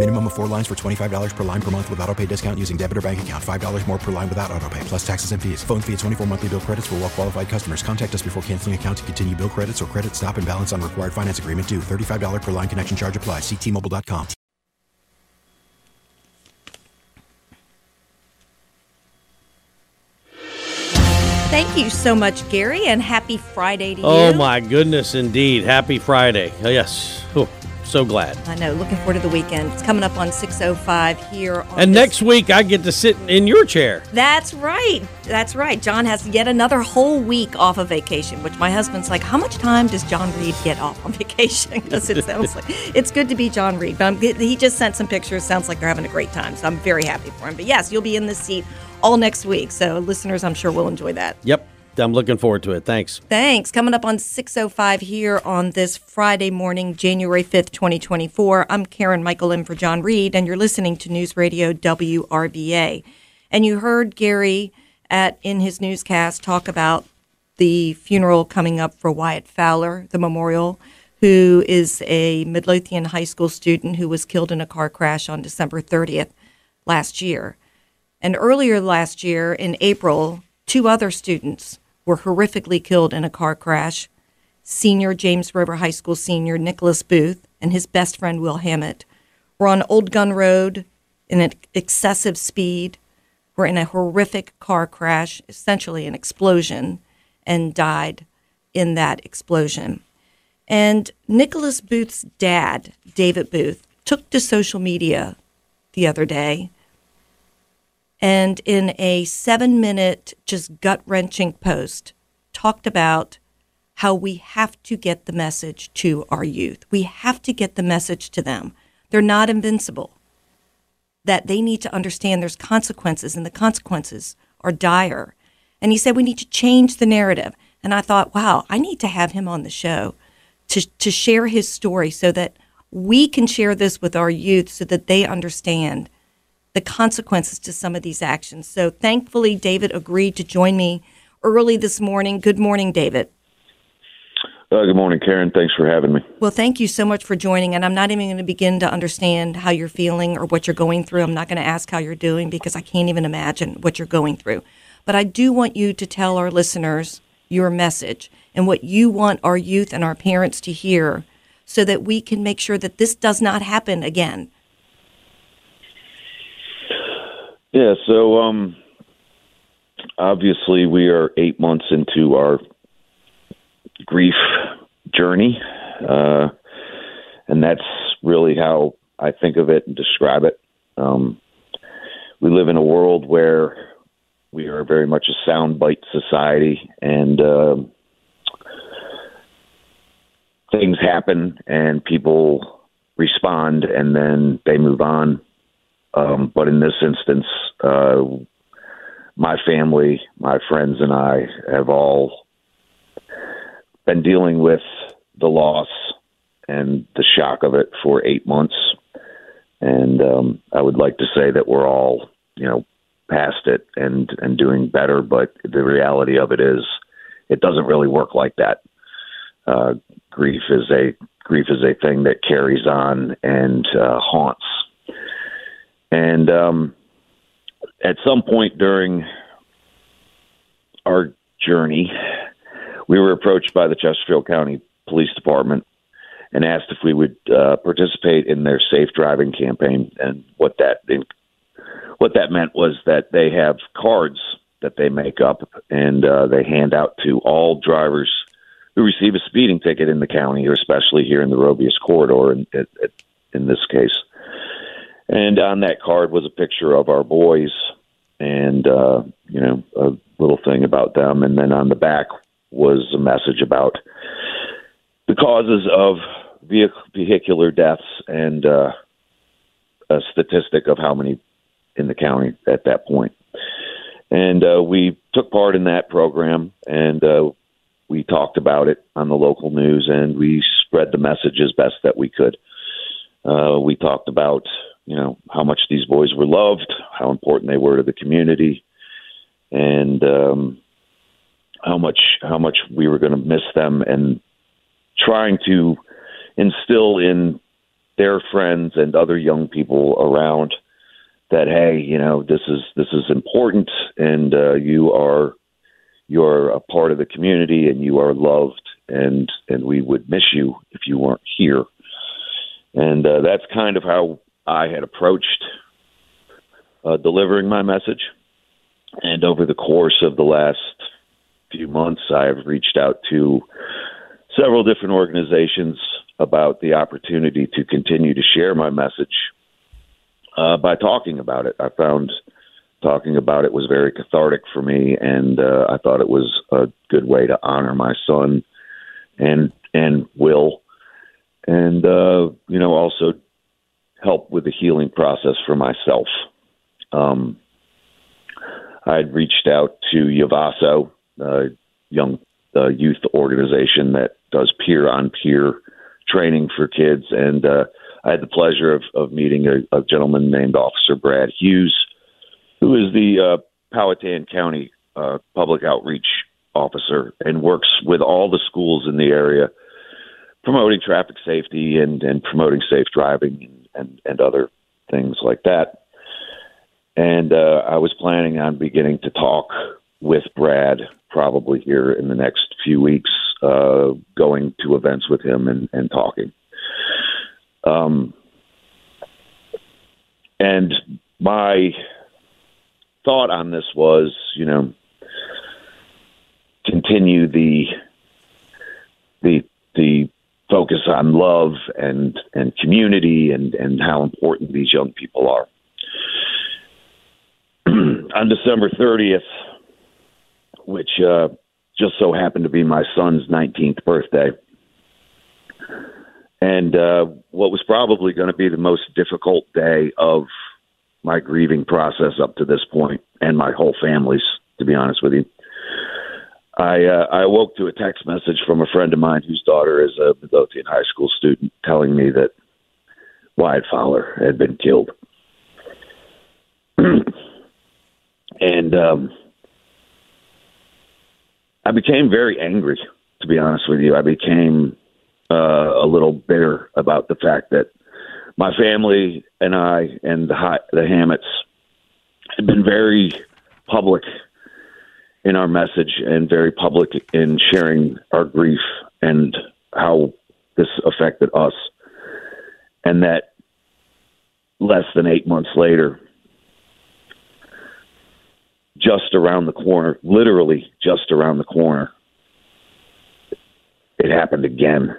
Minimum of four lines for $25 per line per month with auto pay discount using debit or bank account. $5 more per line without auto pay, plus taxes and fees. Phone fee at 24 monthly bill credits for well qualified customers. Contact us before canceling account to continue bill credits or credit stop and balance on required finance agreement due. $35 per line connection charge applies. Ctmobile.com. Thank you so much, Gary, and happy Friday to oh, you. Oh my goodness, indeed! Happy Friday. Oh, yes, oh, so glad. I know, looking forward to the weekend. It's coming up on 6.05 here on And this- next week I get to sit in your chair. That's right. That's right. John has yet another whole week off of vacation, which my husband's like, how much time does John Reed get off on vacation? Because it sounds like it's good to be John Reed. But I'm, he just sent some pictures. Sounds like they're having a great time. So I'm very happy for him. But yes, you'll be in this seat all next week. So listeners, I'm sure will enjoy that. Yep, I'm looking forward to it. Thanks. Thanks. Coming up on 6.05 here on this Friday morning, January 5th, 2024. I'm Karen Michael in for John Reed, and you're listening to News Radio WRVA. And you heard Gary at in his newscast talk about the funeral coming up for Wyatt Fowler, the memorial, who is a Midlothian high school student who was killed in a car crash on December 30th last year. And earlier last year, in April, two other students were horrifically killed in a car crash. Senior James River High School senior Nicholas Booth and his best friend Will Hammett were on Old Gun Road in an excessive speed, were in a horrific car crash, essentially an explosion, and died in that explosion. And Nicholas Booth's dad, David Booth, took to social media the other day and in a seven minute, just gut wrenching post, talked about how we have to get the message to our youth. We have to get the message to them. They're not invincible, that they need to understand there's consequences, and the consequences are dire. And he said we need to change the narrative. And I thought, wow, I need to have him on the show to, to share his story so that we can share this with our youth so that they understand the consequences to some of these actions. So thankfully, David agreed to join me early this morning. Good morning, David. Uh, good morning, Karen. Thanks for having me. Well, thank you so much for joining. And I'm not even going to begin to understand how you're feeling or what you're going through. I'm not going to ask how you're doing because I can't even imagine what you're going through. But I do want you to tell our listeners your message and what you want our youth and our parents to hear so that we can make sure that this does not happen again. Yeah, so um, obviously we are eight months into our grief journey, uh, and that's really how I think of it and describe it. Um, we live in a world where we are very much a soundbite society, and uh, things happen, and people respond, and then they move on. Um, but in this instance, uh, my family, my friends, and I have all been dealing with the loss and the shock of it for eight months. And um, I would like to say that we're all, you know, past it and and doing better. But the reality of it is, it doesn't really work like that. Uh, grief is a grief is a thing that carries on and uh, haunts and um, at some point during our journey, we were approached by the Chesterfield County Police Department and asked if we would uh, participate in their safe driving campaign. And what that what that meant was that they have cards that they make up and uh, they hand out to all drivers who receive a speeding ticket in the county, or especially here in the Robious corridor. In, in, in this case, And on that card was a picture of our boys and, uh, you know, a little thing about them. And then on the back was a message about the causes of vehicular deaths and uh, a statistic of how many in the county at that point. And uh, we took part in that program and uh, we talked about it on the local news and we spread the message as best that we could. Uh, we talked about, you know, how much these boys were loved, how important they were to the community, and um, how much how much we were going to miss them, and trying to instill in their friends and other young people around that hey, you know, this is this is important, and uh, you are you're a part of the community, and you are loved, and and we would miss you if you weren't here, and uh, that's kind of how I had approached uh, delivering my message, and over the course of the last few months, I have reached out to several different organizations about the opportunity to continue to share my message uh, by talking about it. I found talking about it was very cathartic for me, and uh, I thought it was a good way to honor my son and and Will, and uh, you know also help with the healing process for myself. Um, I had reached out to Yovaso, a young uh, youth organization that does peer on peer training for kids. And uh, I had the pleasure of, of meeting a, a gentleman named Officer Brad Hughes, who is the uh, Powhatan County uh, public outreach officer and works with all the schools in the area promoting traffic safety and, and promoting safe driving and, and, other things like that. And uh, I was planning on beginning to talk with Brad probably here in the next few weeks, uh, going to events with him and, and talking. Um, and my thought on this was, you know, continue the the the focus on love and and community and and how important these young people are. on December 30th, which uh, just so happened to be my son's 19th birthday. And uh, what was probably going to be the most difficult day of my grieving process up to this point, and my whole family's, to be honest with you. I uh, I woke to a text message from a friend of mine whose daughter is a Midlothian high school student, telling me that Wyatt Fowler had been killed. and um, I became very angry, to be honest with you. I became uh, a little bitter about the fact that my family and I and the, the Hammetts had been very public in our message and very public in sharing our grief and how this affected us. And that less than eight months later, just around the corner, literally just around the corner, it happened again.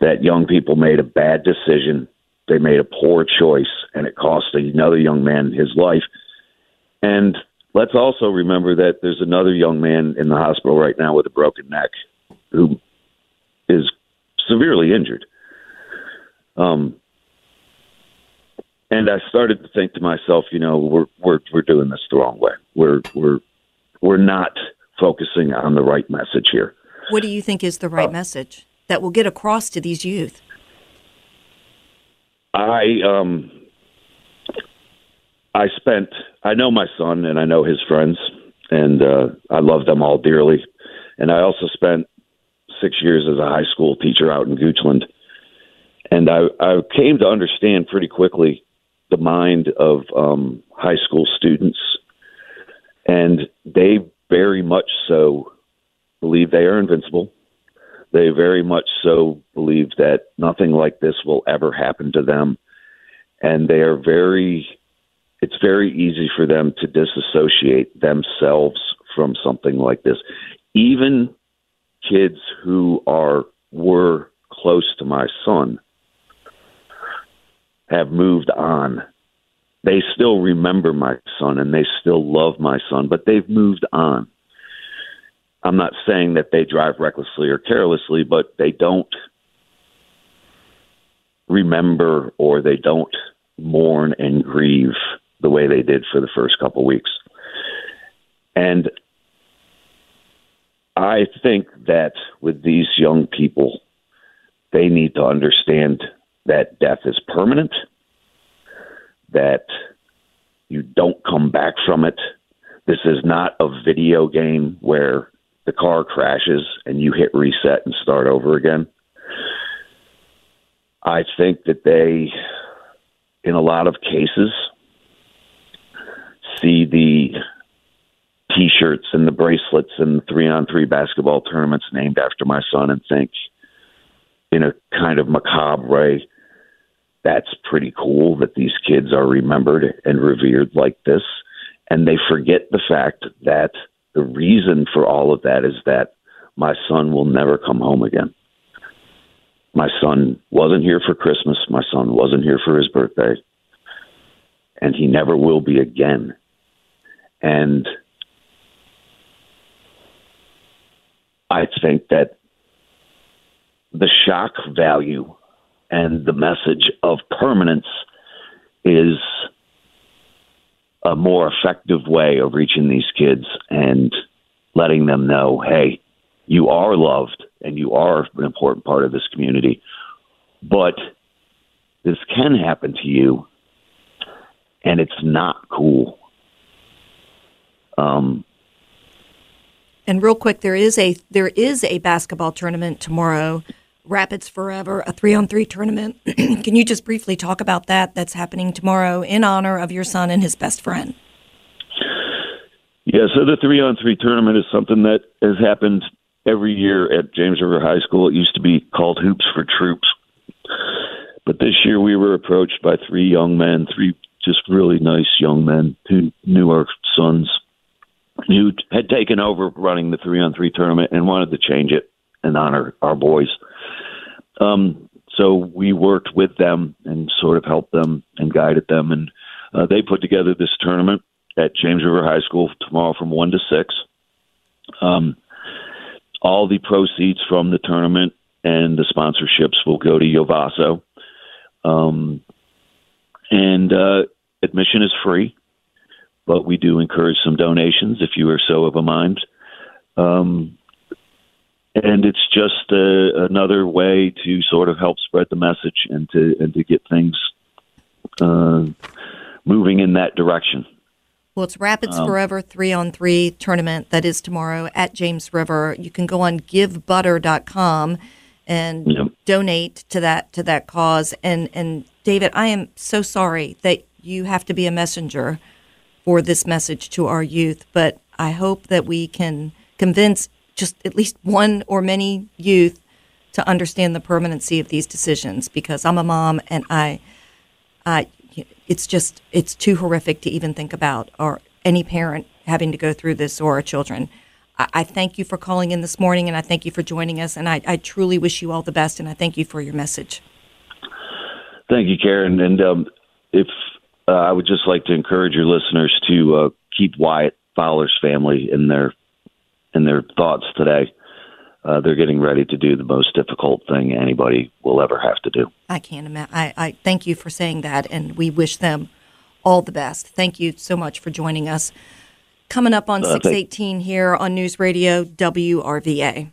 That young people made a bad decision. They made a poor choice, and it cost another young man his life. And let's also remember that there's another young man in the hospital right now with a broken neck who is severely injured. Um, and I started to think to myself, you know, we're we're we're doing this the wrong way. We're we're we're not focusing on the right message here. What do you think is the right uh, message that will get across to these youth? I um I spent I know my son and I know his friends and uh I love them all dearly. And I also spent six years as a high school teacher out in Goochland. And I, I came to understand pretty quickly the mind of um, high school students, and they very much so believe they are invincible. They very much so believe that nothing like this will ever happen to them, and they are very. It's very easy for them to disassociate themselves from something like this. Even kids who are were close to my son have moved on. They still remember my son and they still love my son, but they've moved on. I'm not saying that they drive recklessly or carelessly, but they don't remember or they don't mourn and grieve the way they did for the first couple weeks. And I think that with these young people, they need to understand that death is permanent, that you don't come back from it. This is not a video game where the car crashes and you hit reset and start over again. I think that they, in a lot of cases, see the t shirts and the bracelets and three on three basketball tournaments named after my son and think, in a kind of macabre way, that's pretty cool that these kids are remembered and revered like this. And they forget the fact that the reason for all of that is that my son will never come home again. My son wasn't here for Christmas. My son wasn't here for his birthday. And he never will be again. And I think that the shock value and the message of permanence is a more effective way of reaching these kids and letting them know, hey, you are loved and you are an important part of this community, but this can happen to you and it's not cool. Um, and real quick, there is a there is a basketball tournament tomorrow Rapids Forever, a three on three tournament. Can you just briefly talk about that? That's happening tomorrow in honor of your son and his best friend. Yeah, so the three on three tournament is something that has happened every year at James River High School. It used to be called Hoops for Troops. But this year we were approached by three young men, three just really nice young men who knew our sons, who had taken over running the three on three tournament and wanted to change it and honor our boys. Um, so we worked with them and sort of helped them and guided them, and uh, they put together this tournament at James River High School tomorrow from one to six. Um, all the proceeds from the tournament and the sponsorships will go to Yovaso. Um, and uh, admission is free, but we do encourage some donations if you are so of a mind. Um, and it's just uh, another way to sort of help spread the message and to and to get things uh, moving in that direction. Well, it's Rapids um, Forever three on three tournament that is tomorrow at James River. You can go on givebutter.com and donate to that to that cause. And and David, I am so sorry that you have to be a messenger for this message to our youth, but I hope that we can convince just at least one or many youth to understand the permanency of these decisions because I'm a mom and I, I, it's just it's too horrific to even think about or any parent having to go through this or our children. I, I thank you for calling in this morning and I thank you for joining us and I, I truly wish you all the best and I thank you for your message. Thank you, Karen. And um, if uh, I would just like to encourage your listeners to uh, keep Wyatt Fowler's family in their in their thoughts today. Uh, they're getting ready to do the most difficult thing anybody will ever have to do. I can't imagine. I, I thank you for saying that, and we wish them all the best. Thank you so much for joining us. Coming up on uh, 618 here on News Radio WRVA.